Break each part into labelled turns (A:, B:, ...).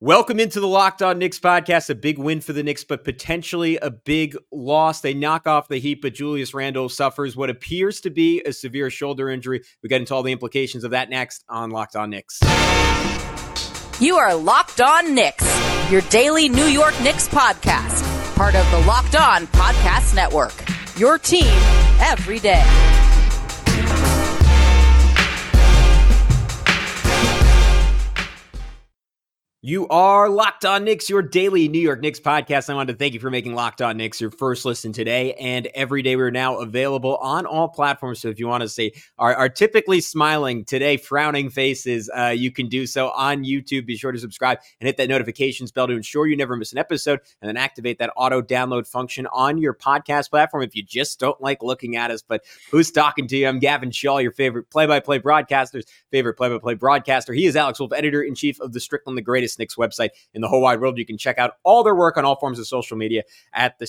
A: Welcome into the Locked On Knicks podcast. A big win for the Knicks, but potentially a big loss. They knock off the Heat, but Julius Randle suffers what appears to be a severe shoulder injury. We get into all the implications of that next on Locked On Knicks.
B: You are Locked On Knicks, your daily New York Knicks podcast, part of the Locked On Podcast Network. Your team every day.
A: You are Locked On Knicks, your daily New York Knicks podcast. I wanted to thank you for making Locked On Knicks your first listen today and every day. We're now available on all platforms. So if you want to see our, our typically smiling, today frowning faces, uh, you can do so on YouTube. Be sure to subscribe and hit that notifications bell to ensure you never miss an episode and then activate that auto download function on your podcast platform if you just don't like looking at us. But who's talking to you? I'm Gavin Shaw, your favorite play by play broadcaster's favorite play by play broadcaster. He is Alex Wolf, editor in chief of the Strickland the Greatest Knicks website in the whole wide world. You can check out all their work on all forms of social media at the.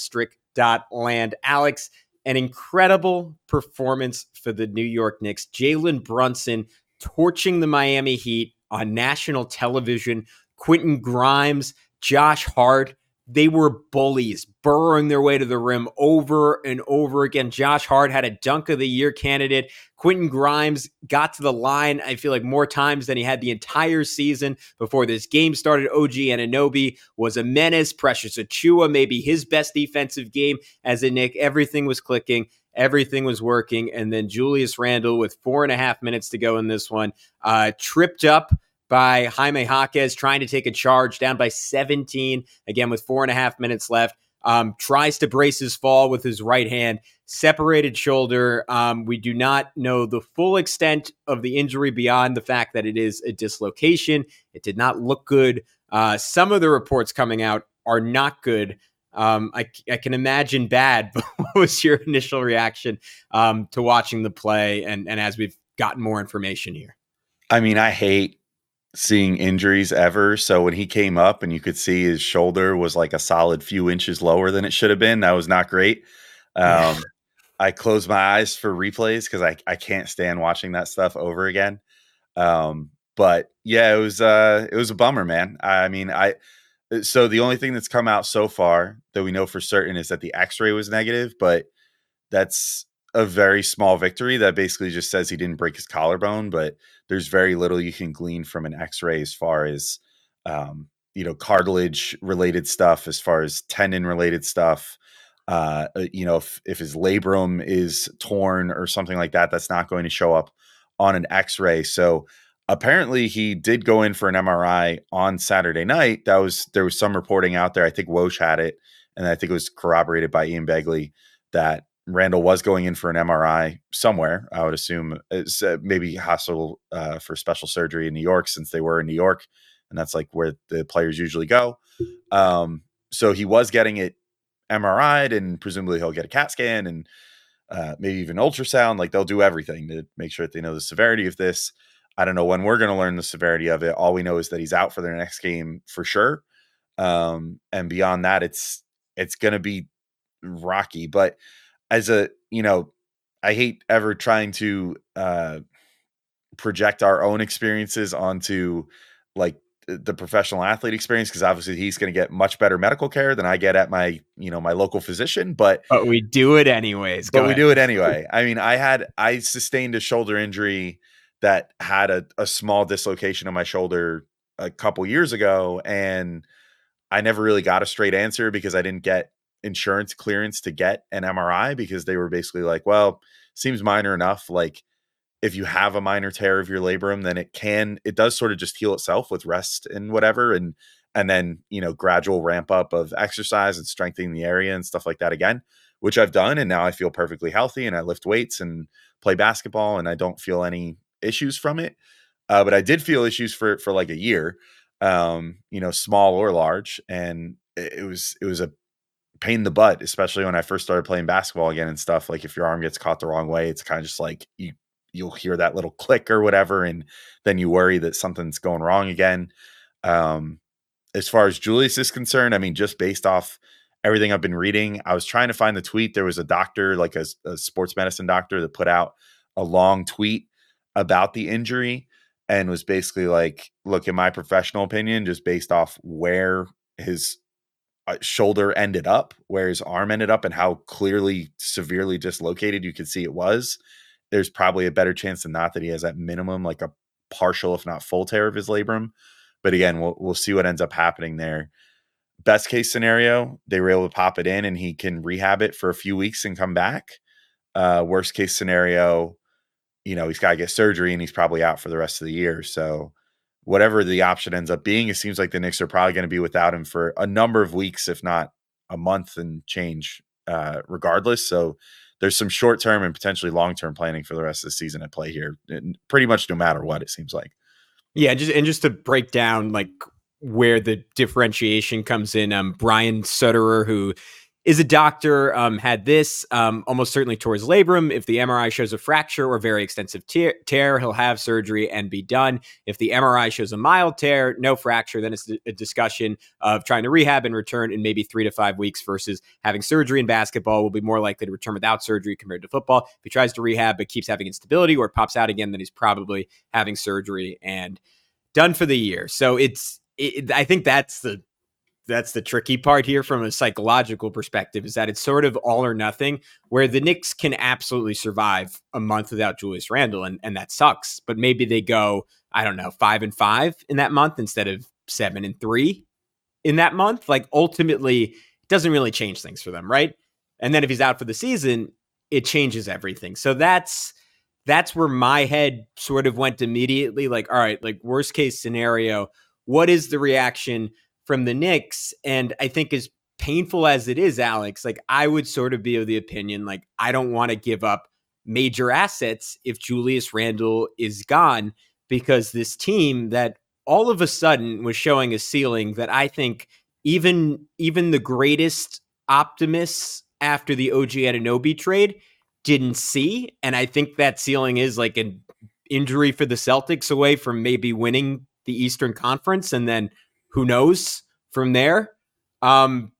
A: Alex, an incredible performance for the New York Knicks. Jalen Brunson torching the Miami Heat on national television. Quentin Grimes, Josh Hart, they were bullies, burrowing their way to the rim over and over again. Josh Hart had a dunk of the year candidate. Quentin Grimes got to the line, I feel like, more times than he had the entire season before this game started. OG Anunoby was a menace. Precious Achiuwa, maybe his best defensive game as a Knick. Everything was clicking. Everything was working. And then Julius Randle, with four and a half minutes to go in this one, uh, tripped up by Jaime Jaquez trying to take a charge down by 17, again with four and a half minutes left. Um, tries to brace his fall with his right hand, separated shoulder. Um, we do not know the full extent of the injury beyond the fact that it is a dislocation. It did not look good. Uh, some of the reports coming out are not good. Um, I, I, can imagine bad, but what was your initial reaction um, to watching the play and, and as we've gotten more information here?
C: I mean, I hate seeing injuries ever. So when he came up and you could see his shoulder was like a solid few inches lower than it should have been, that was not great. Um, I closed my eyes for replays because I, I can't stand watching that stuff over again. Um, but yeah, it was uh, it was a bummer, man. I mean, I uh, so the only thing that's come out so far that we know for certain is that the X-ray was negative, but that's a very small victory that basically just says he didn't break his collarbone, but there's very little you can glean from an x-ray as far as um, you know cartilage related stuff as far as tendon related stuff uh, uh, you know if, if his labrum is torn or something like that that's not going to show up on an x-ray. So apparently he did go in for an mri on saturday night. That was there was some reporting out there. I think Woj had it and i think it was corroborated by ian begley that Randle was going in for an MRI somewhere. I would assume it's uh, maybe hospital uh, for special surgery in New York, since they were in New York, and that's like where the players usually go. Um, so he was getting it MRI'd, and presumably he'll get a CAT scan and uh, maybe even ultrasound. Like they'll do everything to make sure that they know the severity of this. I don't know when we're going to learn the severity of it. All we know is that he's out for the next game for sure. Um, and beyond that, it's it's going to be rocky, but as a you know i hate ever trying to uh project our own experiences onto like the professional athlete experience because obviously he's going to get much better medical care than I get at my you know my local physician but
A: but we do it anyways
C: Go but ahead. we do it anyway I mean I had I sustained a shoulder injury that had a, a small dislocation of my shoulder a couple years ago and I never really got a straight answer because I didn't get insurance clearance to get an MRI because they were basically like, well, seems minor enough. Like if you have a minor tear of your labrum, then it can, it does sort of just heal itself with rest and whatever. And, and then, you know, gradual ramp up of exercise and strengthening the area and stuff like that again, which I've done. And now I feel perfectly healthy and I lift weights and play basketball and I don't feel any issues from it. Uh, but I did feel issues for, for like a year, um, you know, small or large. And it was, it was a pain in the butt, especially when I first started playing basketball again and stuff. Like if your arm gets caught the wrong way, it's kind of just like you you'll hear that little click or whatever, and then you worry that something's going wrong again. Um, as far as Julius is concerned, I mean, just based off everything I've been reading, I was trying to find the tweet. There was a doctor, like a, a sports medicine doctor, that put out a long tweet about the injury. and was basically like, look, in my professional opinion, just based off where his shoulder ended up, where his arm ended up, and how clearly severely dislocated you could see it was, there's probably a better chance than not that he has at minimum like a partial, if not full tear of his labrum. But again, we'll we'll see what ends up happening there. Best case scenario, they were able to pop it in and he can rehab it for a few weeks and come back. Uh, worst case scenario, you know, he's got to get surgery and he's probably out for the rest of the year. So, whatever the option ends up being, it seems like the Knicks are probably going to be without him for a number of weeks, if not a month and change, uh, regardless. So, there's some short term and potentially long term planning for the rest of the season at play here, pretty much no matter what, it seems like.
A: Yeah, just and just to break down like where the differentiation comes in, um, Brian Sutterer, who is a doctor, um, had this um, almost certainly towards labrum. If the MRI shows a fracture or very extensive tear, tear, he'll have surgery and be done. If the MRI shows a mild tear, no fracture, then it's a discussion of trying to rehab and return in maybe three to five weeks versus having surgery in basketball will be more likely to return without surgery compared to football. If he tries to rehab but keeps having instability or pops out again, then he's probably having surgery and done for the year. So it's, it, I think that's the that's the tricky part here from a psychological perspective is that it's sort of all or nothing where the Knicks can absolutely survive a month without Julius Randle and, and that sucks. But maybe they go, I don't know, five and five in that month instead of seven and three in that month. Like ultimately, it doesn't really change things for them, right? And then if he's out for the season, it changes everything. So that's that's where my head sort of went immediately like, all right, like worst case scenario, what is the reaction? From the Knicks. And I think as painful as it is, Alex, like I would sort of be of the opinion, like I don't want to give up major assets if Julius Randle is gone because this team that all of a sudden was showing a ceiling that I think even even the greatest optimists after the OG Anunoby trade didn't see. And I think that ceiling is like an injury for the Celtics away from maybe winning the Eastern Conference and then who knows from there? Um,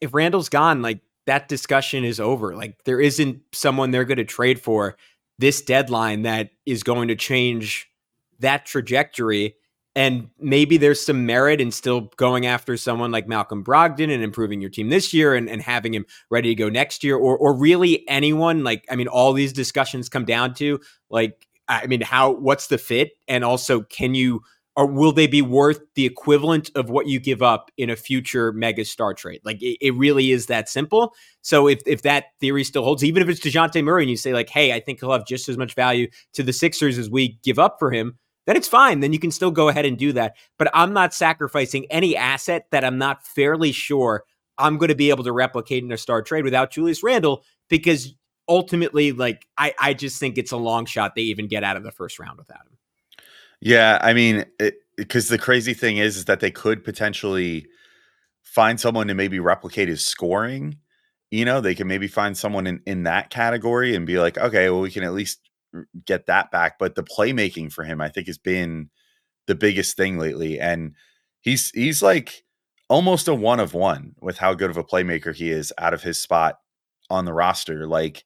A: if Randle's gone, like that discussion is over. Like there isn't someone they're going to trade for this deadline that is going to change that trajectory. And maybe there's some merit in still going after someone like Malcolm Brogdon and improving your team this year and, and having him ready to go next year, or or really anyone. Like, I mean, all these discussions come down to like, I mean, how what's the fit? And also, can you or will they be worth the equivalent of what you give up in a future mega star trade? Like it, it, really is that simple. So if if that theory still holds, even if it's Dejounte Murray and you say like, hey, I think he'll have just as much value to the Sixers as we give up for him, then it's fine. Then you can still go ahead and do that. But I'm not sacrificing any asset that I'm not fairly sure I'm going to be able to replicate in a star trade without Julius Randle because ultimately, like I, I just think it's a long shot they even get out of the first round without him.
C: Yeah, I mean, because the crazy thing is, is that they could potentially find someone to maybe replicate his scoring. You know, they can maybe find someone in in that category and be like, okay, well, we can at least get that back. But the playmaking for him, I think, has been the biggest thing lately, and he's he's like almost a one of one with how good of a playmaker he is out of his spot on the roster. Like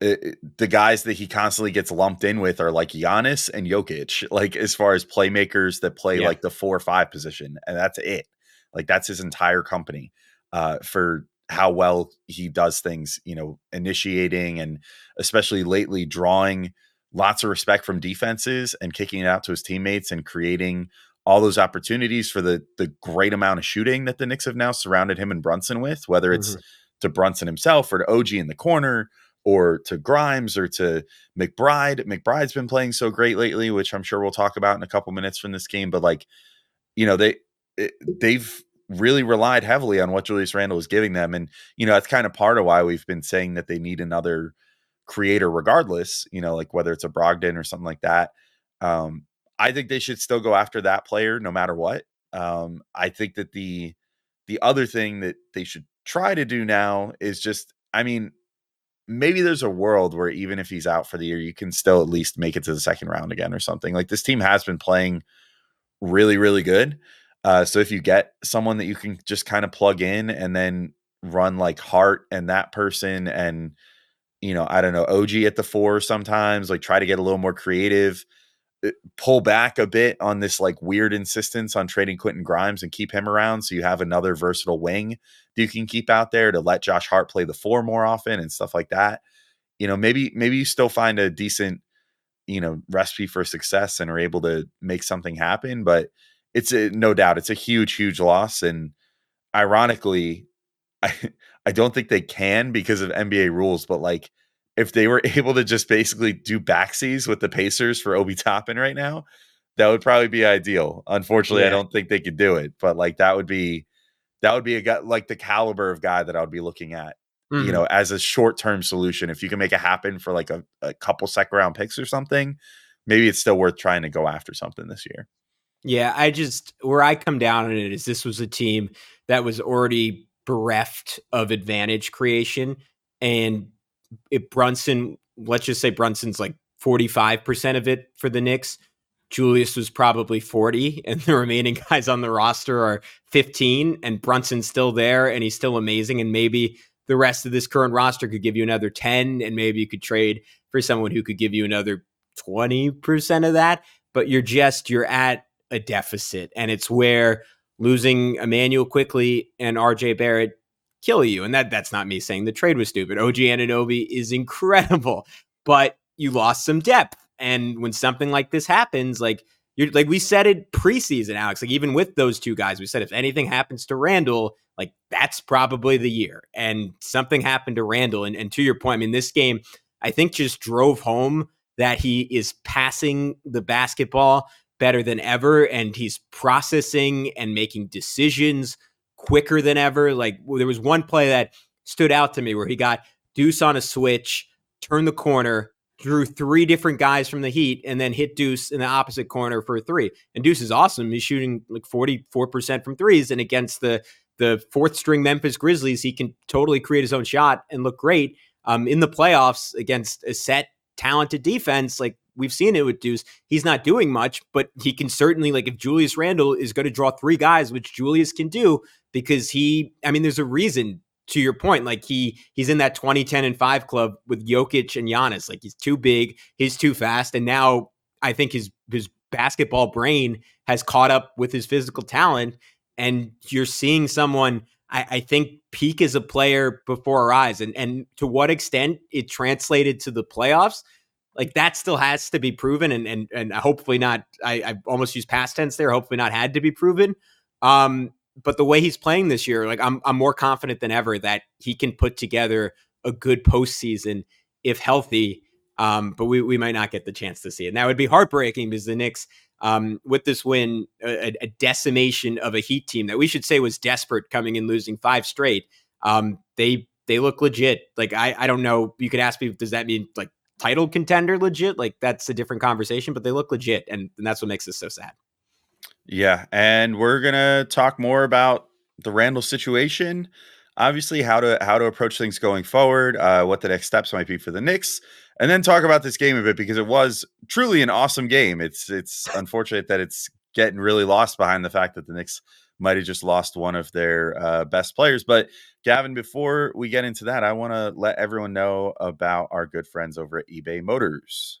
C: the guys that he constantly gets lumped in with are like Giannis and Jokic, like as far as playmakers that play yeah. like the four or five position, and that's it. Like that's his entire company uh, for how well he does things. You know, initiating and especially lately drawing lots of respect from defenses and kicking it out to his teammates and creating all those opportunities for the the great amount of shooting that the Knicks have now surrounded him and Brunson with, whether it's mm-hmm. to Brunson himself or to OG in the corner or to Grimes or to McBride. McBride's been playing so great lately, which I'm sure we'll talk about in a couple minutes from this game. But like, you know, they it, they've really relied heavily on what Julius Randle is giving them, and you know that's kind of part of why we've been saying that they need another creator, regardless. You know, like whether it's a Brogdon or something like that. Um, I think they should still go after that player no matter what. Um, I think that the the other thing that they should try to do now is just, I mean, maybe there's a world where even if he's out for the year, you can still at least make it to the second round again or something. Like this team has been playing really, really good. Uh, so if you get someone that you can just kind of plug in and then run like Hart and that person and you know, I don't know, OG at the four sometimes, like try to get a little more creative. uh, pull back a bit on this like weird insistence on trading Quentin Grimes and keep him around so you have another versatile wing you can keep out there to let Josh Hart play the four more often and stuff like that. You know, maybe maybe you still find a decent, you know, recipe for success and are able to make something happen, but it's a, no doubt it's a huge huge loss and ironically I I don't think they can because of NBA rules, but like if they were able to just basically do backsies with the Pacers for Obi Toppin right now, that would probably be ideal. Unfortunately, yeah. I don't think they could do it, but like that would be that would be a guy like the caliber of guy that I would be looking at, mm-hmm. you know, as a short term solution. If you can make it happen for like a, a couple second round picks or something, maybe it's still worth trying to go after something this year.
A: Yeah, I just where I come down on it is this was a team that was already bereft of advantage creation and if Brunson, let's just say Brunson's like 45% of it for the Knicks. Julius was probably 40, and the remaining guys on the roster are 15, and Brunson's still there, and he's still amazing. And maybe the rest of this current roster could give you another 10, and maybe you could trade for someone who could give you another 20% of that. But you're just, you're at a deficit. And it's where losing Immanuel Quickley and RJ Barrett kill you. And that that's not me saying the trade was stupid. OG Anunoby is incredible, but you lost some depth. And when something like this happens, like you're like we said it preseason, Alex. Like even with those two guys, we said if anything happens to Randle, like that's probably the year. And something happened to Randle. And, and to your point, I mean, this game, I think just drove home that he is passing the basketball better than ever and he's processing and making decisions quicker than ever. Like there was one play that stood out to me where he got Deuce on a switch, turned the corner, drew three different guys from the Heat, and then hit Deuce in the opposite corner for a three. And Deuce is awesome. He's shooting like 44% from threes. And against the the fourth string Memphis Grizzlies, he can totally create his own shot and look great. Um, in the playoffs against a set talented defense, like we've seen it with Deuce. He's not doing much, but he can certainly like if Julius Randle is going to draw three guys, which Julius can do, because he, I mean, there's a reason to your point, like he he's in that 2010 and 5 club with Jokic and Giannis. Like he's too big, he's too fast, and now I think his his basketball brain has caught up with his physical talent, and you're seeing someone I, I think peak as a player before our eyes, and and to what extent it translated to the playoffs. Like that still has to be proven, and and and hopefully not. I, I almost used past tense there. Hopefully not had to be proven. Um, but the way he's playing this year, like I'm I'm more confident than ever that he can put together a good postseason if healthy. Um, but we, we might not get the chance to see it. And that would be heartbreaking because the Knicks, um, with this win, a, a, decimation of a Heat team that we should say was desperate coming in losing five straight. Um, they they look legit. Like I I don't know. You could ask me, does that mean like title contender legit? Like that's a different conversation. But they look legit, and, and that's what makes this so sad.
C: Yeah, and we're gonna talk more about the Randle situation. Obviously, how to how to approach things going forward, uh, what the next steps might be for the Knicks, and then talk about this game a bit because it was truly an awesome game. It's it's unfortunate that it's getting really lost behind the fact that the Knicks might have just lost one of their uh, best players. But Gavin, before we get into that, I want to let everyone know about our good friends over at eBay Motors.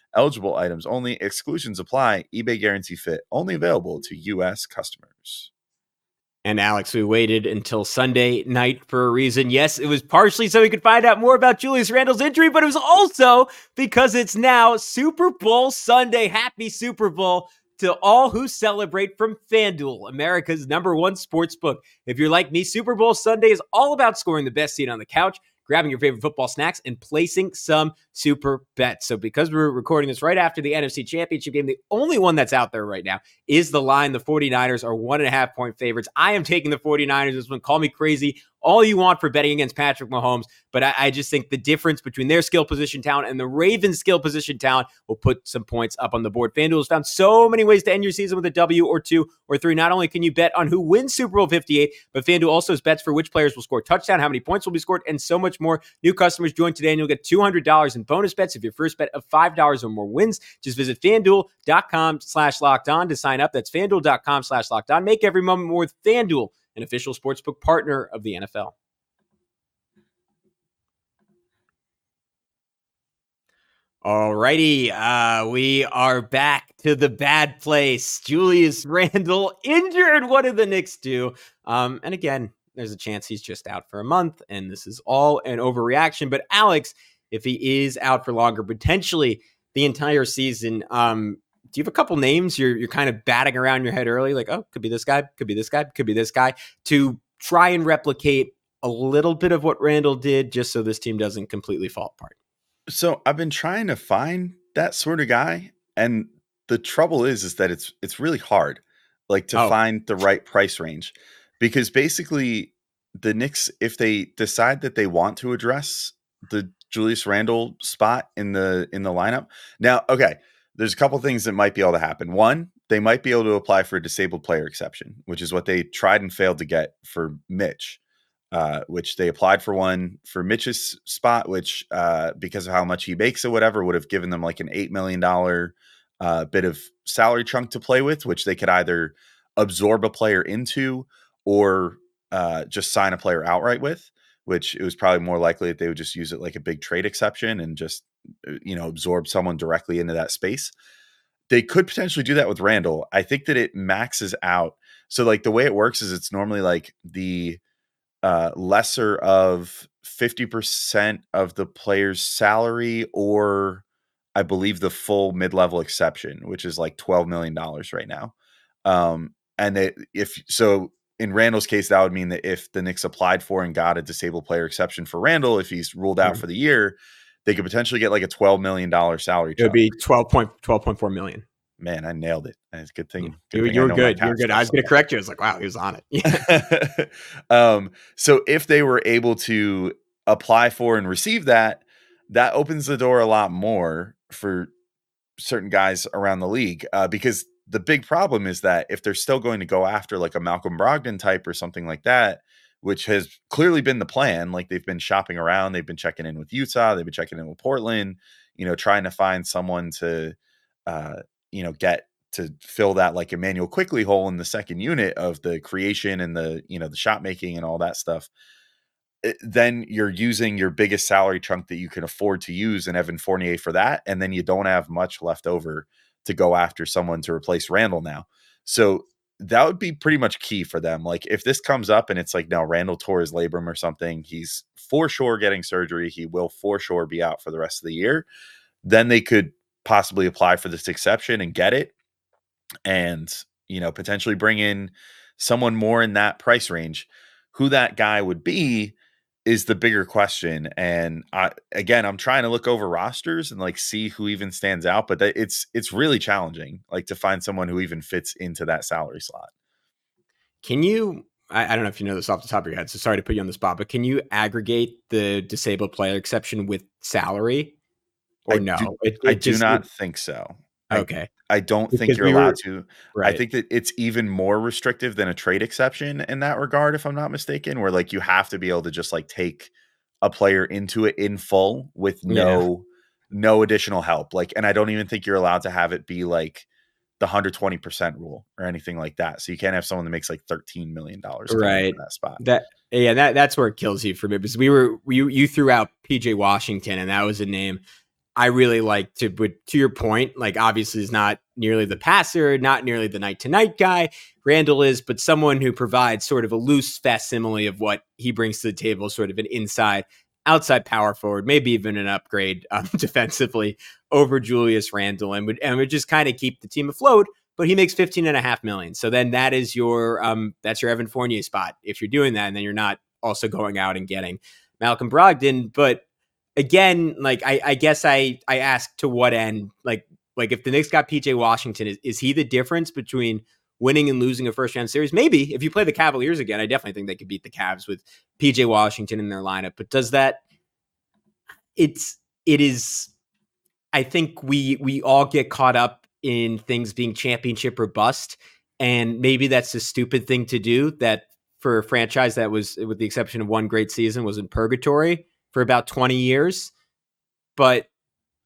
C: Eligible items only, exclusions apply. eBay Guarantee Fit only available to U.S. customers.
A: And Alex, we waited until Sunday night for a reason. Yes, it was partially so we could find out more about Julius Randle's injury, but it was also because it's now Super Bowl Sunday. Happy Super Bowl to all who celebrate from FanDuel, America's number one sports book. If you're like me, Super Bowl Sunday is all about scoring the best seat on the couch grabbing your favorite football snacks, and placing some super bets. So, because we're recording this right after the NFC Championship game, the only one that's out there right now is the line. The 49ers are one and a half point favorites. I am taking the 49ers this one. Call me crazy all you want for betting against Patrick Mahomes. But I, I, just think the difference between their skill position talent and the Ravens' skill position talent will put some points up on the board. FanDuel has found so many ways to end your season with a W or two or three. Not only can you bet on who wins Super Bowl 58, but FanDuel also has bets for which players will score touchdown, how many points will be scored, and so much more. New customers join today and you'll get $200 in bonus bets if your first bet of $5 or more wins. Just visit fanduel.com slash locked on to sign up. That's fanduel.com slash locked on. Make every moment more with FanDuel an official sportsbook partner of the NFL. Alrighty, uh, we are back to the bad place. Julius Randle injured. What did the Knicks do? Um, and again, there's a chance he's just out for a month, and this is all an overreaction. But Alex, if he is out for longer, potentially the entire season, um, do you have a couple names you're you're kind of batting around your head early, like oh, could be this guy, could be this guy, could be this guy, to try and replicate a little bit of what Randle did, just so this team doesn't completely fall apart.
C: So I've been trying to find that sort of guy, and the trouble is, is that it's it's really hard, like to oh. find the right price range, because basically the Knicks, if they decide that they want to address the Julius Randle spot in the in the lineup, now okay there's a couple things that might be able to happen. One, they might be able to apply for a disabled player exception, which is what they tried and failed to get for Mitch, uh, which they applied for one for Mitch's spot, which uh, because of how much he makes or whatever would have given them like an eight million dollar uh, bit of salary chunk to play with, which they could either absorb a player into or uh, just sign a player outright with. Which it was probably more likely that they would just use it like a big trade exception and just uh, you know absorb someone directly into that space they could potentially do that with Randle. i think that it maxes out so like the way it works is it's normally like the uh, lesser of 50% of the player's salary or i believe the full mid-level exception which is like 12 million dollars right now um and it, if so in Randle's case, that would mean that if the Knicks applied for and got a disabled player exception for Randle, if he's ruled out mm-hmm. for the year, they could potentially get like a twelve million dollar salary.
A: It would be 12.4 million.
C: Man, I nailed it. It's a good thing.
A: Good you, you were good. You were good. I was going to correct you. I was like, wow, he was on it.
C: Yeah. um, so if they were able to apply for and receive that, that opens the door a lot more for certain guys around the league uh, because the big problem is that if they're still going to go after like a Malcolm Brogdon type or something like that, which has clearly been the plan. Like they've been shopping around, they've been checking in with Utah, they've been checking in with Portland, you know, trying to find someone to, uh, you know, get to fill that like Immanuel Quickley hole in the second unit of the creation and the, you know, the shot making and all that stuff. Eh, then you're using your biggest salary chunk that you can afford to use in Evan Fournier for that. And then you don't have much left over to go after someone to replace Randle now. So that would be pretty much key for them. Like if this comes up and it's like now Randle tore his labrum or something, he's for sure getting surgery. He will for sure be out for the rest of the year. Then they could possibly apply for this exception and get it, and you know potentially bring in someone more in that price range. Who that guy would be is the bigger question. And I, again, I'm trying to look over rosters and like see who even stands out, but that, it's it's really challenging, like to find someone who even fits into that salary slot.
A: Can you? I, I don't know if you know this off the top of your head, so sorry to put you on the spot, but can you aggregate the disabled player exception with salary? Or
C: I
A: no?
C: Do, it, it I do not think so.
A: Okay.
C: I, I don't because think you're we allowed to. Right. I think that it's even more restrictive than a trade exception in that regard, if I'm not mistaken, where like you have to be able to just like take a player into it in full with no yeah. no additional help. Like, and I don't even think you're allowed to have it be like the 120% rule or anything like that. So you can't have someone that makes like 13 million dollars
A: right
C: that spot.
A: That yeah, that that's where it kills you for me because we were you you threw out PJ Washington and that was a name I really like to, but to your point, like obviously is not nearly the passer, not nearly the night to night guy. Randle is, but someone who provides sort of a loose facsimile of what he brings to the table, sort of an inside, outside power forward, maybe even an upgrade um, defensively over Julius Randle, and would and would just kind of keep the team afloat. But he makes 15 and a half million. So then that is your um that's your Evan Fournier spot if you're doing that, and then you're not also going out and getting Malcolm Brogdon. But again, like I, I guess I I ask to what end? Like like if the Knicks got PJ Washington, is, is he the difference between winning and losing a first round series? Maybe if you play the Cavaliers again, I definitely think they could beat the Cavs with PJ Washington in their lineup. But does that? It's it is. I think we we all get caught up in things being championship or bust, and maybe that's a stupid thing to do. That for a franchise that was, with the exception of one great season, was in purgatory for about twenty years. But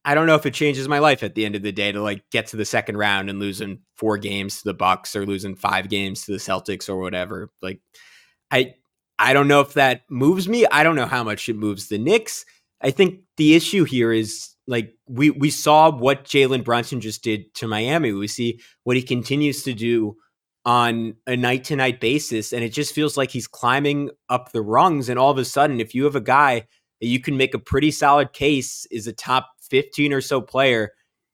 A: I don't know if it changes my life at the end of the day to like get to the second round and losing four games to the Bucks or losing five games to the Celtics or whatever. Like I I don't know if that moves me. I don't know how much it moves the Knicks. I think the issue here is like we we saw what Jalen Brunson just did to Miami. We see what he continues to do on a night to night basis, and it just feels like he's climbing up the rungs. And all of a sudden, if you have a guy that you can make a pretty solid case is a top 15 or so player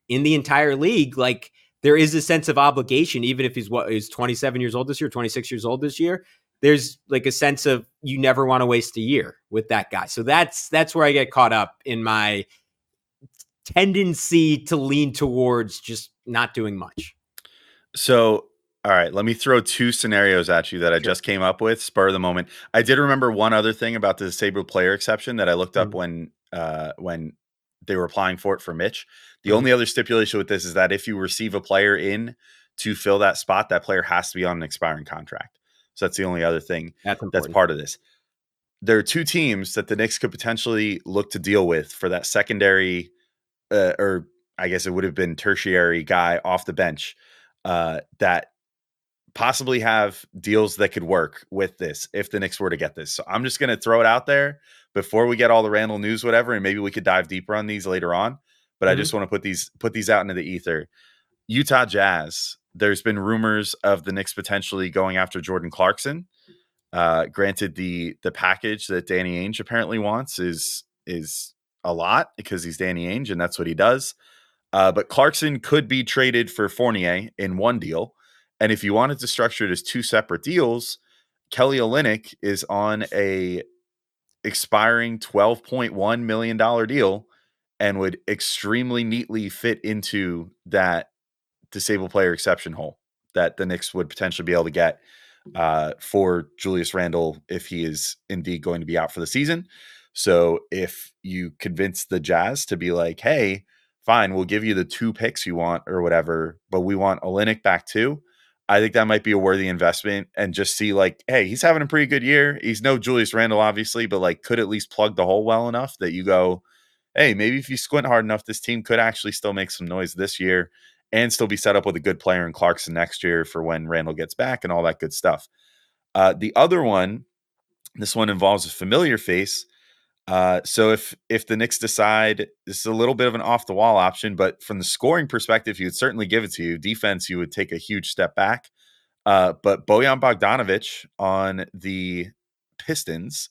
A: in the entire league, like there is a sense of obligation, even if he's what is 27 years old this year, 26 years old this year. There's like a sense of you never want to waste a year with that guy. So that's that's where I get caught up in my tendency to lean towards just not doing much.
C: So all right, let me throw two scenarios at you that I sure. just came up with, spur of the moment. I did remember one other thing about the disabled player exception that I looked up mm-hmm. when uh, when they were applying for it for Mitch. The mm-hmm. only other stipulation with this is that if you receive a player in to fill that spot, that player has to be on an expiring contract. So that's the only other thing that's, that's part of this. There are two teams that the Knicks could potentially look to deal with for that secondary, uh, or I guess it would have been tertiary guy off the bench uh, that possibly have deals that could work with this if the Knicks were to get this. So I'm just going to throw it out there before we get all the Randle news, whatever, and maybe we could dive deeper on these later on. But mm-hmm. I just want to put these put these out into the ether. Utah Jazz. There's been rumors of the Knicks potentially going after Jordan Clarkson. Uh, granted, the the package that Danny Ainge apparently wants is is a lot because he's Danny Ainge and that's what he does. Uh, but Clarkson could be traded for Fournier in one deal. And if you wanted to structure it as two separate deals, Kelly Olynyk is on a expiring $12.1 million deal and would extremely neatly fit into that disabled player exception hole that the Knicks would potentially be able to get uh, for Julius Randle if he is indeed going to be out for the season. So if you convince the Jazz to be like, hey, fine, we'll give you the two picks you want or whatever, but we want Olynyk back too. I think that might be a worthy investment and just see like, hey, he's having a pretty good year. He's no Julius Randle, obviously, but like could at least plug the hole well enough that you go, hey, maybe if you squint hard enough, this team could actually still make some noise this year and still be set up with a good player in Clarkson next year for when Randle gets back and all that good stuff. Uh, the other one, this one involves a familiar face. Uh, so if if the Knicks decide this is a little bit of an off the wall option, but from the scoring perspective, you would certainly give it to you. Defense, you would take a huge step back. Uh, but Bojan Bogdanovic on the Pistons,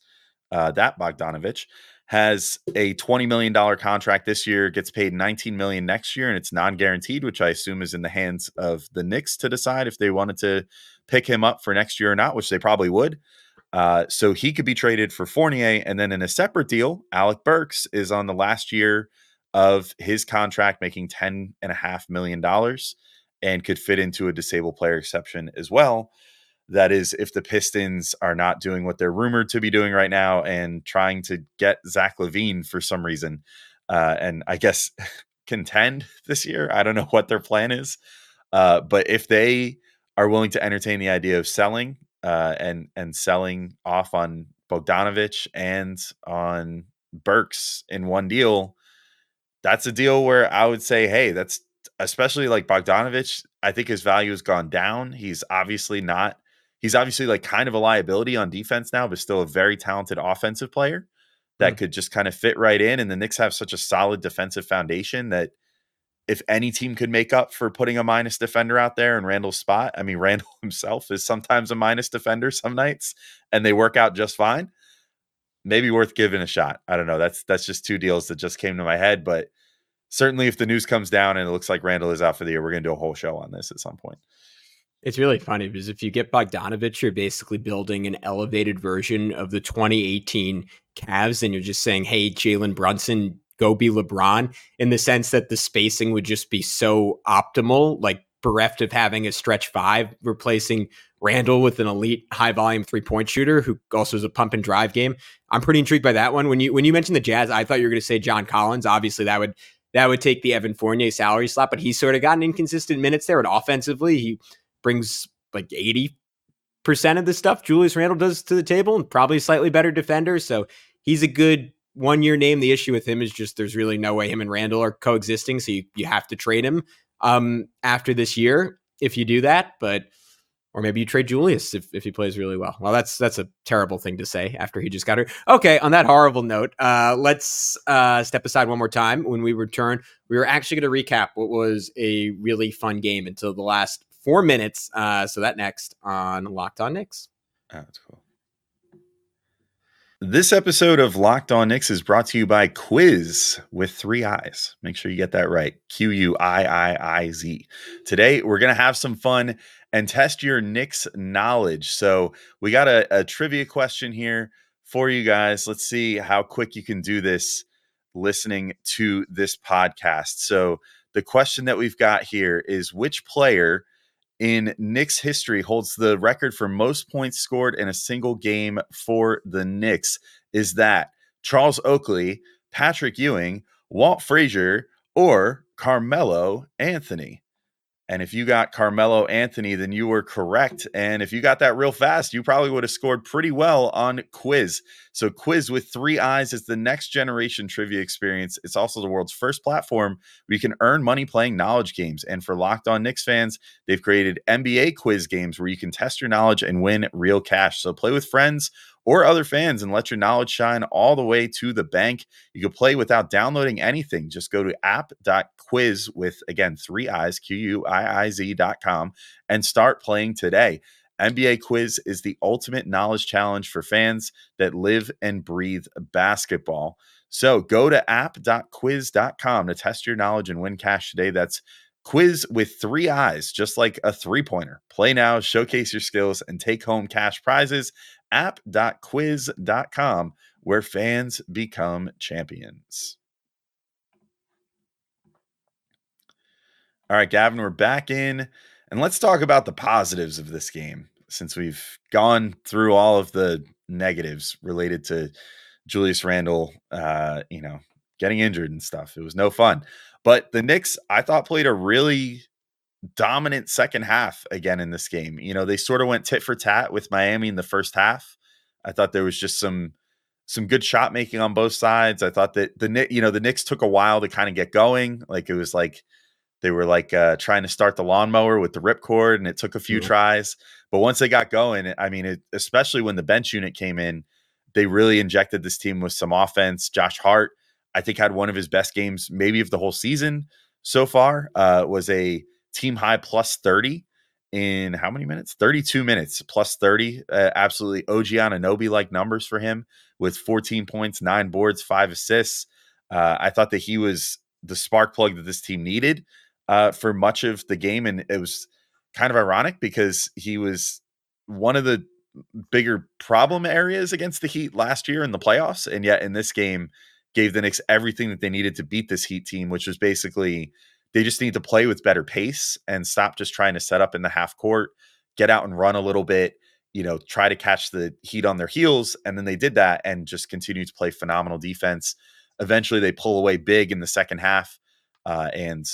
C: uh, that Bogdanovic has a $20 million contract this year, gets paid 19 million next year, and it's non-guaranteed, which I assume is in the hands of the Knicks to decide if they wanted to pick him up for next year or not, which they probably would. Uh, so he could be traded for Fournier. And then in a separate deal, Alec Burks is on the last year of his contract, making $10.5 million and could fit into a disabled player exception as well. That is, if the Pistons are not doing what they're rumored to be doing right now and trying to get Zach LaVine for some reason, uh, and I guess contend this year. I don't know what their plan is. Uh, but if they are willing to entertain the idea of selling uh, and and selling off on Bogdanovic and on Burks in one deal, that's a deal where I would say, hey, that's especially like Bogdanovic. I think his value has gone down. He's obviously not. He's obviously like kind of a liability on defense now, but still a very talented offensive player that mm-hmm. could just kind of fit right in. And the Knicks have such a solid defensive foundation that if any team could make up for putting a minus defender out there in Randle's spot, I mean, Randle himself is sometimes a minus defender some nights, and they work out just fine. Maybe worth giving a shot. I don't know. That's that's just two deals that just came to my head, but certainly if the news comes down and it looks like Randle is out for the year, we're going to do a whole show on this at some point.
A: It's really funny because if you get Bogdanovic, you're basically building an elevated version of the 2018 Cavs and you're just saying, hey, Jalen Brunson, go be LeBron, in the sense that the spacing would just be so optimal, like bereft of having a stretch five, replacing Randle with an elite high volume three point shooter who also is a pump and drive game. I'm pretty intrigued by that one. When you when you mentioned the Jazz, I thought you were going to say John Collins. Obviously, that would that would take the Evan Fournier salary slot, but he's sort of gotten inconsistent minutes there. And offensively, he brings like 80 percent of the stuff Julius Randle does to the table, and probably slightly better defender. So he's a good one year name. The issue with him is just there's really no way him and Randle are coexisting. So you, you have to trade him um, after this year if you do that. But or maybe you trade Julius if, if he plays really well. Well, that's that's a terrible thing to say after he just got hurt. Okay, on that horrible note, uh, let's uh, step aside one more time. When we return, we are actually going to recap what was a really fun game until the last four minutes. Uh, so that next on Locked On Knicks.
C: Oh, that's cool. This episode of Locked On Knicks is brought to you by Quiiiz with three eyes. Make sure you get that right. Q U I I I Z. Today, we're going to have some fun and test your Knicks knowledge. So, we got a, a trivia question here for you guys. Let's see how quick you can do this listening to this podcast. So, the question that we've got here is which player in Knicks history holds the record for most points scored in a single game for the Knicks. Is that Charles Oakley, Patrick Ewing, Walt Frazier, or Carmelo Anthony? And if you got Carmelo Anthony, then you were correct. And if you got that real fast, you probably would have scored pretty well on Quiiiz. So, Quiiiz with three eyes is the next generation trivia experience. It's also the world's first platform where you can earn money playing knowledge games. And for Locked On Knicks fans, they've created NBA quiz games where you can test your knowledge and win real cash. So, play with friends or other fans and let your knowledge shine all the way to the bank. You can play without downloading anything. Just go to app.quiz with, again, three eyes, Q U I I Z.com, and start playing today. NBA Quiiiz is the ultimate knowledge challenge for fans that live and breathe basketball. So go to app.quiiiz.com to test your knowledge and win cash today. That's quiz with three eyes, just like a three pointer. Play now, showcase your skills, and take home cash prizes app.quiiiz.com, where fans become champions. All right, Gavin, we're back in, and let's talk about the positives of this game since we've gone through all of the negatives related to Julius Randle, uh, you know, getting injured and stuff. It was no fun. But the Knicks, I thought, played a really dominant second half again in this game. You know, they sort of went tit for tat with Miami in the first half. I thought there was just some some good shot making on both sides. I thought that the you know the Knicks took a while to kind of get going. Like it was like they were like uh, trying to start the lawnmower with the ripcord, and it took a few mm-hmm. tries. But once they got going, I mean, it, especially when the bench unit came in, they really injected this team with some offense. Josh Hart, I think, had one of his best games, maybe of the whole season so far. Uh, was a team high plus 30 in how many minutes? 32 minutes plus 30. Uh, absolutely OG Anunoby like numbers for him with 14 points, nine boards, five assists. Uh, I thought that he was the spark plug that this team needed uh, for much of the game. And it was kind of ironic because he was one of the bigger problem areas against the Heat last year in the playoffs. And yet in this game, gave the Knicks everything that they needed to beat this Heat team, which was basically they just need to play with better pace and stop just trying to set up in the half court, get out and run a little bit, you know, try to catch the heat on their heels. And then they did that and just continued to play phenomenal defense. Eventually, they pull away big in the second half. Uh, and,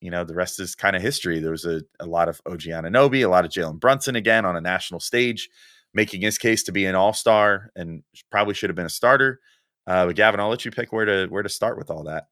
C: you know, the rest is kind of history. There was a, a lot of OG Anunoby, a lot of Jalen Brunson again on a national stage, making his case to be an all star and probably should have been a starter. Uh, but Gavin, I'll let you pick where to where to start with all that.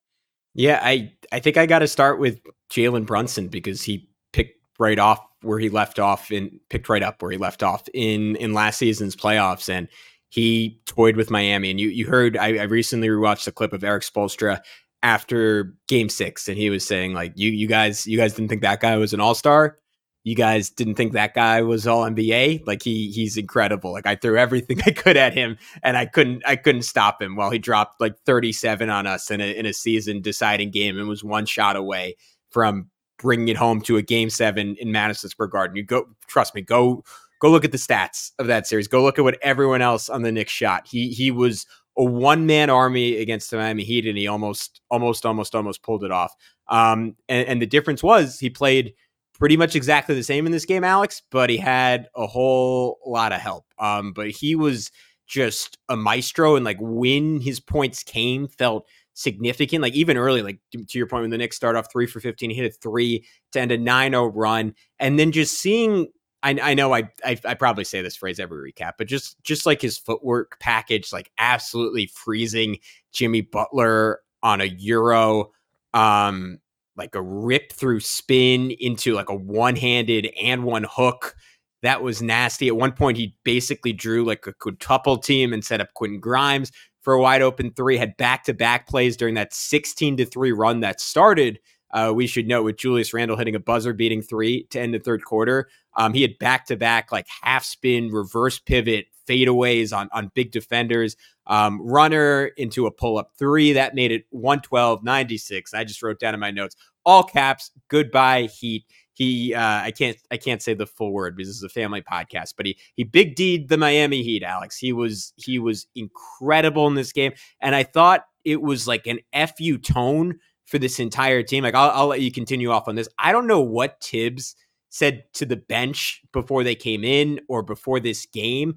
A: Yeah, I I think I got to start with Jalen Brunson because he picked right off where he left off and picked right up where he left off in in last season's playoffs, and he toyed with Miami. And you you heard I, I recently rewatched a clip of Erik Spoelstra after Game Six, and he was saying like you you guys you guys didn't think that guy was an All Star you guys didn't think that guy was all NBA. Like he he's incredible. Like I threw everything I could at him and I couldn't I couldn't stop him while he dropped like 37 on us in a in a season deciding game and was one shot away from bringing it home to a game 7 in Madison Square Garden. You go trust me, go go look at the stats of that series. Go look at what everyone else on the Knicks shot. He he was a one man army against the Miami Heat, and he almost, almost, almost, almost pulled it off. Um, and, and the difference was he played pretty much exactly the same in this game, Alex, but he had a whole lot of help. Um, but he was just a maestro, and like when his points came, felt significant. Like even early, like to your point, when the Knicks start off three for 15, he hit a three to end a 9 0 run. And then just seeing I, I know I, I, I probably say this phrase every recap, but just just like his footwork package, like absolutely freezing Jimmy Butler on a euro, um, like a rip through spin into like a one handed and one hook. That was nasty. At one point, he basically drew like a quintuple team and set up Quentin Grimes for a wide open three. Had back to back plays during that sixteen to three run that started uh, we should note with Julius Randle hitting a buzzer beating three to end the third quarter. Um, he had back to back like half spin, reverse pivot, fadeaways on, on big defenders. Um, runner into a pull up three that made it 112 96. I just wrote down in my notes all caps. Goodbye Heat. He uh, I can't I can't say the full word because this is a family podcast, but he he big deed the Miami Heat. Alex he was he was incredible in this game, and I thought it was like an fu tone for this entire team. Like I'll, I'll let you continue off on this. I don't know what Thibs said to the bench before they came in or before this game,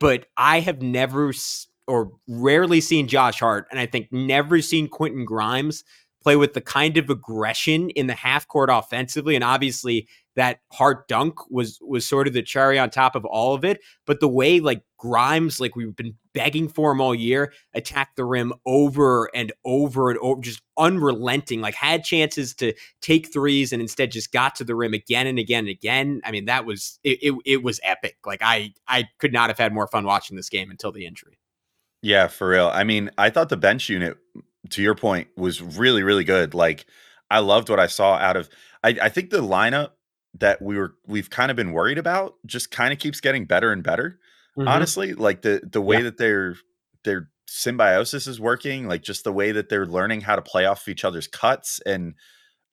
A: but I have never or rarely seen Josh Hart, and I think never seen Quentin Grimes play with the kind of aggression in the half court offensively. And obviously, that Hart dunk was was sort of the cherry on top of all of it. But the way like Grimes, like we've been begging for him all year, attacked the rim over and over and over, just unrelenting. Like had chances to take threes and instead just got to the rim again and again and again. I mean, that was it. It, it was epic. Like I I could not have had more fun watching this game until the injury.
C: Yeah, for real. I mean, I thought the bench unit to your point, was really, really good. Like I loved what I saw out of I, I think the lineup that we were we've kind of been worried about just kind of keeps getting better and better. Mm-hmm. Honestly, like the the way yeah. that their their symbiosis is working, like just the way that they're learning how to play off each other's cuts and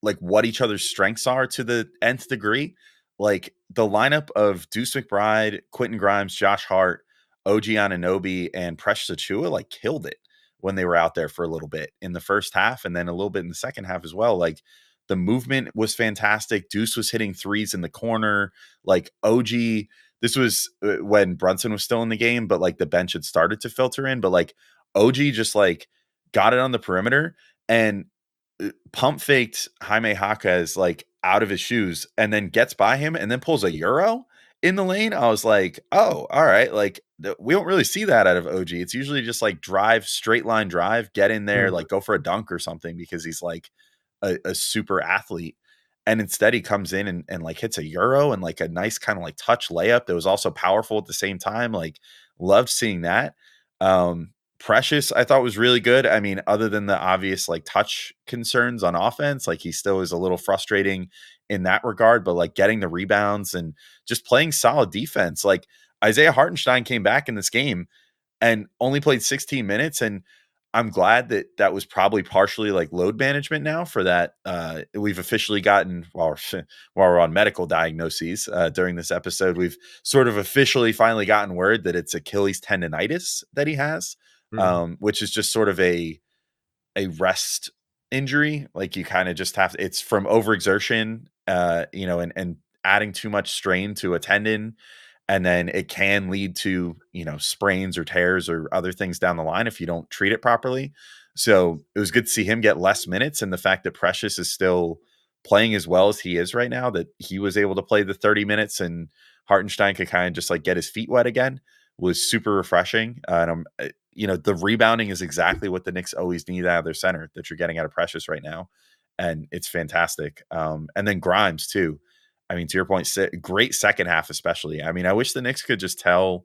C: like what each other's strengths are to the nth degree. Like the lineup of Deuce McBride, Quentin Grimes, Josh Hart, OG Anunoby, and Precious like killed it when they were out there for a little bit in the first half and then a little bit in the second half as well. Like the movement was fantastic. Deuce was hitting threes in the corner. Like OG, this was uh, when Brunson was still in the game, but like the bench had started to filter in. But like OG just like got it on the perimeter and uh, pump faked Jaime Jaquez like out of his shoes and then gets by him and then pulls a Euro in the lane, I was like, oh, all right. Like we don't really see that out of OG. It's usually just like drive, straight line drive, get in there, mm-hmm. like go for a dunk or something because he's like a, a, super athlete. And instead he comes in and, and like hits a euro and like a nice kind of like touch layup that was also powerful at the same time. Like loved seeing that. Um, Precious, I thought was really good. I mean, other than the obvious like touch concerns on offense, like he still is a little frustrating in that regard, but like getting the rebounds and just playing solid defense. Like Isaiah Hartenstein came back in this game and only played 16 minutes. And I'm glad that that was probably partially like load management now for that. Uh, we've officially gotten while while we're on medical diagnoses uh, during this episode, we've sort of officially finally gotten word that it's Achilles tendonitis that he has, mm-hmm. um, which is just sort of a a rest injury. Like you kind of just have it's from overexertion uh, you know, and and adding too much strain to a tendon, and then it can lead to you know sprains or tears or other things down the line if you don't treat it properly. So it was good to see him get less minutes, and the fact that Precious is still playing as well as he is right now, that he was able to play the 30 minutes and Hartenstein could kind of just like get his feet wet again was super refreshing. Uh, and I'm, uh, you know, the rebounding is exactly what the Knicks always need out of their center that you're getting out of Precious right now and it's fantastic. Um, and then Grimes too. I mean, to your point, great second half, especially. I mean, I wish the Knicks could just tell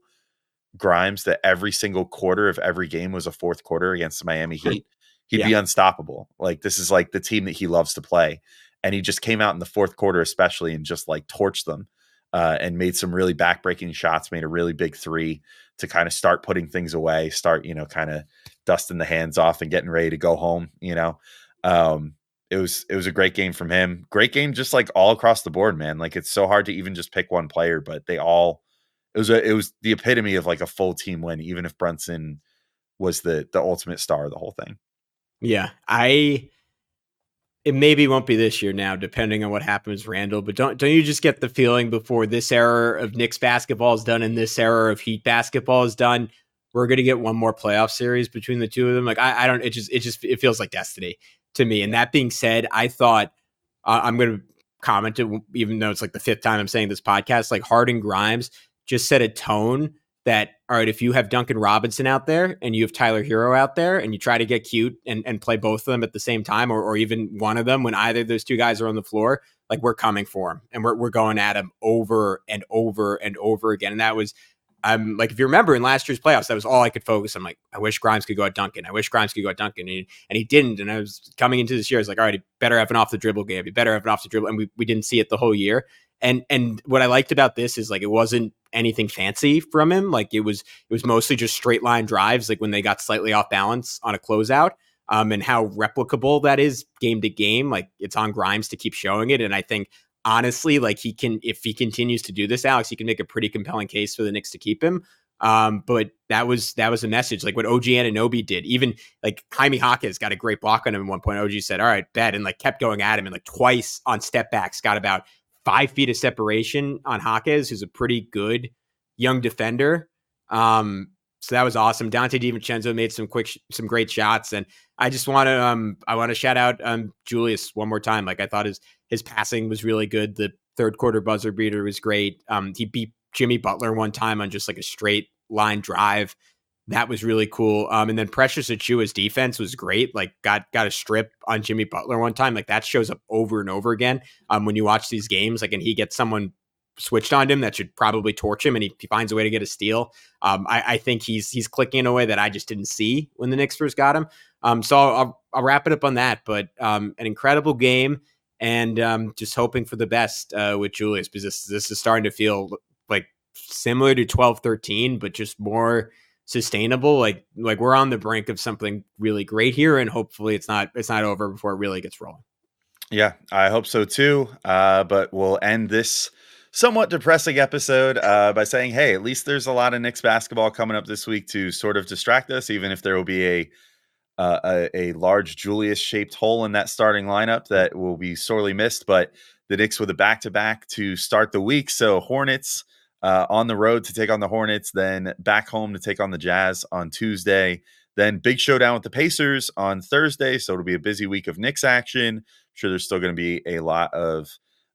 C: Grimes that every single quarter of every game was a fourth quarter against the Miami Heat. He'd yeah. be unstoppable. Like this is like the team that he loves to play, and he just came out in the fourth quarter, especially, and just like torched them. Uh, and made some really backbreaking shots, made a really big three to kind of start putting things away, start, you know, kind of dusting the hands off and getting ready to go home, you know. Um, it was it was a great game from him. Great game, just like all across the board, man. Like it's so hard to even just pick one player, but they all it was a it was the epitome of like a full team win, even if Brunson was the the ultimate star of the whole thing.
A: Yeah, I. It maybe won't be this year now, depending on what happens, Randle. But don't don't you just get the feeling before this era of Knicks basketball is done and this era of Heat basketball is done, we're gonna get one more playoff series between the two of them? Like I, I don't. It just it just it feels like destiny to me. And that being said, I thought uh, I'm gonna comment it, even though it's like the fifth time I'm saying this podcast. Like Hart and Grimes just set a tone that all right, if you have Duncan Robinson out there and you have Tyler Herro out there and you try to get cute and, and play both of them at the same time or, or even one of them when either of those two guys are on the floor, like we're coming for him and we're, we're going at him over and over and over again. And that was, I'm like, if you remember in last year's playoffs, that was all I could focus on. Like, I wish Grimes could go at Duncan. I wish Grimes could go at Duncan. And, and he didn't. And I was coming into this year, I was like, all right, he better have an off the dribble game. He better have an off the dribble. And we, we didn't see it the whole year. And and what I liked about this is like it wasn't anything fancy from him. Like it was it was mostly just straight line drives, like when they got slightly off balance on a closeout. Um, and how replicable that is game to game. Like it's on Grimes to keep showing it. And I think honestly, like he can, if he continues to do this, Alex, he can make a pretty compelling case for the Knicks to keep him. Um, but that was that was a message, like what OG Anunoby did. Even like Jaime Jaquez got a great block on him at one point. OG said, "All right, bet," and like kept going at him, and like twice on step backs, got about five feet of separation on Jaquez, who's a pretty good young defender. Um, so that was awesome. Donte DiVincenzo made some quick, some great shots, and I just want to, um, I want to shout out um Julius one more time. Like I thought his his passing was really good. The third quarter buzzer beater was great. Um, he beat Jimmy Butler one time on just like a straight line drive that was really cool. Um, and then Precious Achiuwa's defense was great. Like got got a strip on Jimmy Butler one time. Like that shows up over and over again. Um, when you watch these games, like and he gets someone switched on him that should probably torch him, and he, he finds a way to get a steal. Um, I, I, think he's he's clicking in a way that I just didn't see when the Knicks first got him. Um, so I'll, I'll wrap it up on that. But um, an incredible game, and um, just hoping for the best uh, with Julius because this this is starting to feel like similar to 12-13, but just more sustainable like like we're on the brink of something really great here and hopefully it's not it's not over before it really gets rolling.
C: Yeah i hope so too uh, but we'll end this somewhat depressing episode uh, by saying hey at least there's a lot of Knicks basketball coming up this week to sort of distract us even if there will be a uh, a, a large Julius shaped hole in that starting lineup that will be sorely missed but the Knicks with a back to back to start the week so Hornets uh, on the road to take on the Hornets, then back home to take on the Jazz on Tuesday. Then big showdown with the Pacers on Thursday. So it'll be a busy week of Knicks action. I'm sure there's still going to be a lot of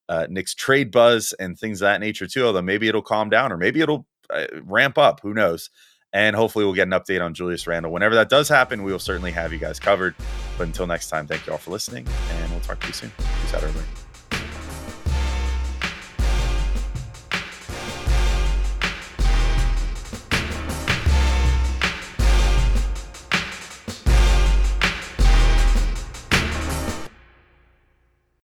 C: uh, Knicks trade buzz and things of that nature too. Although maybe it'll calm down or maybe it'll uh, ramp up. Who knows? And hopefully we'll get an update on Julius Randle. Whenever that does happen, we will certainly have you guys covered. But until next time, thank you all for listening, and we'll talk to you soon. Peace out, everybody.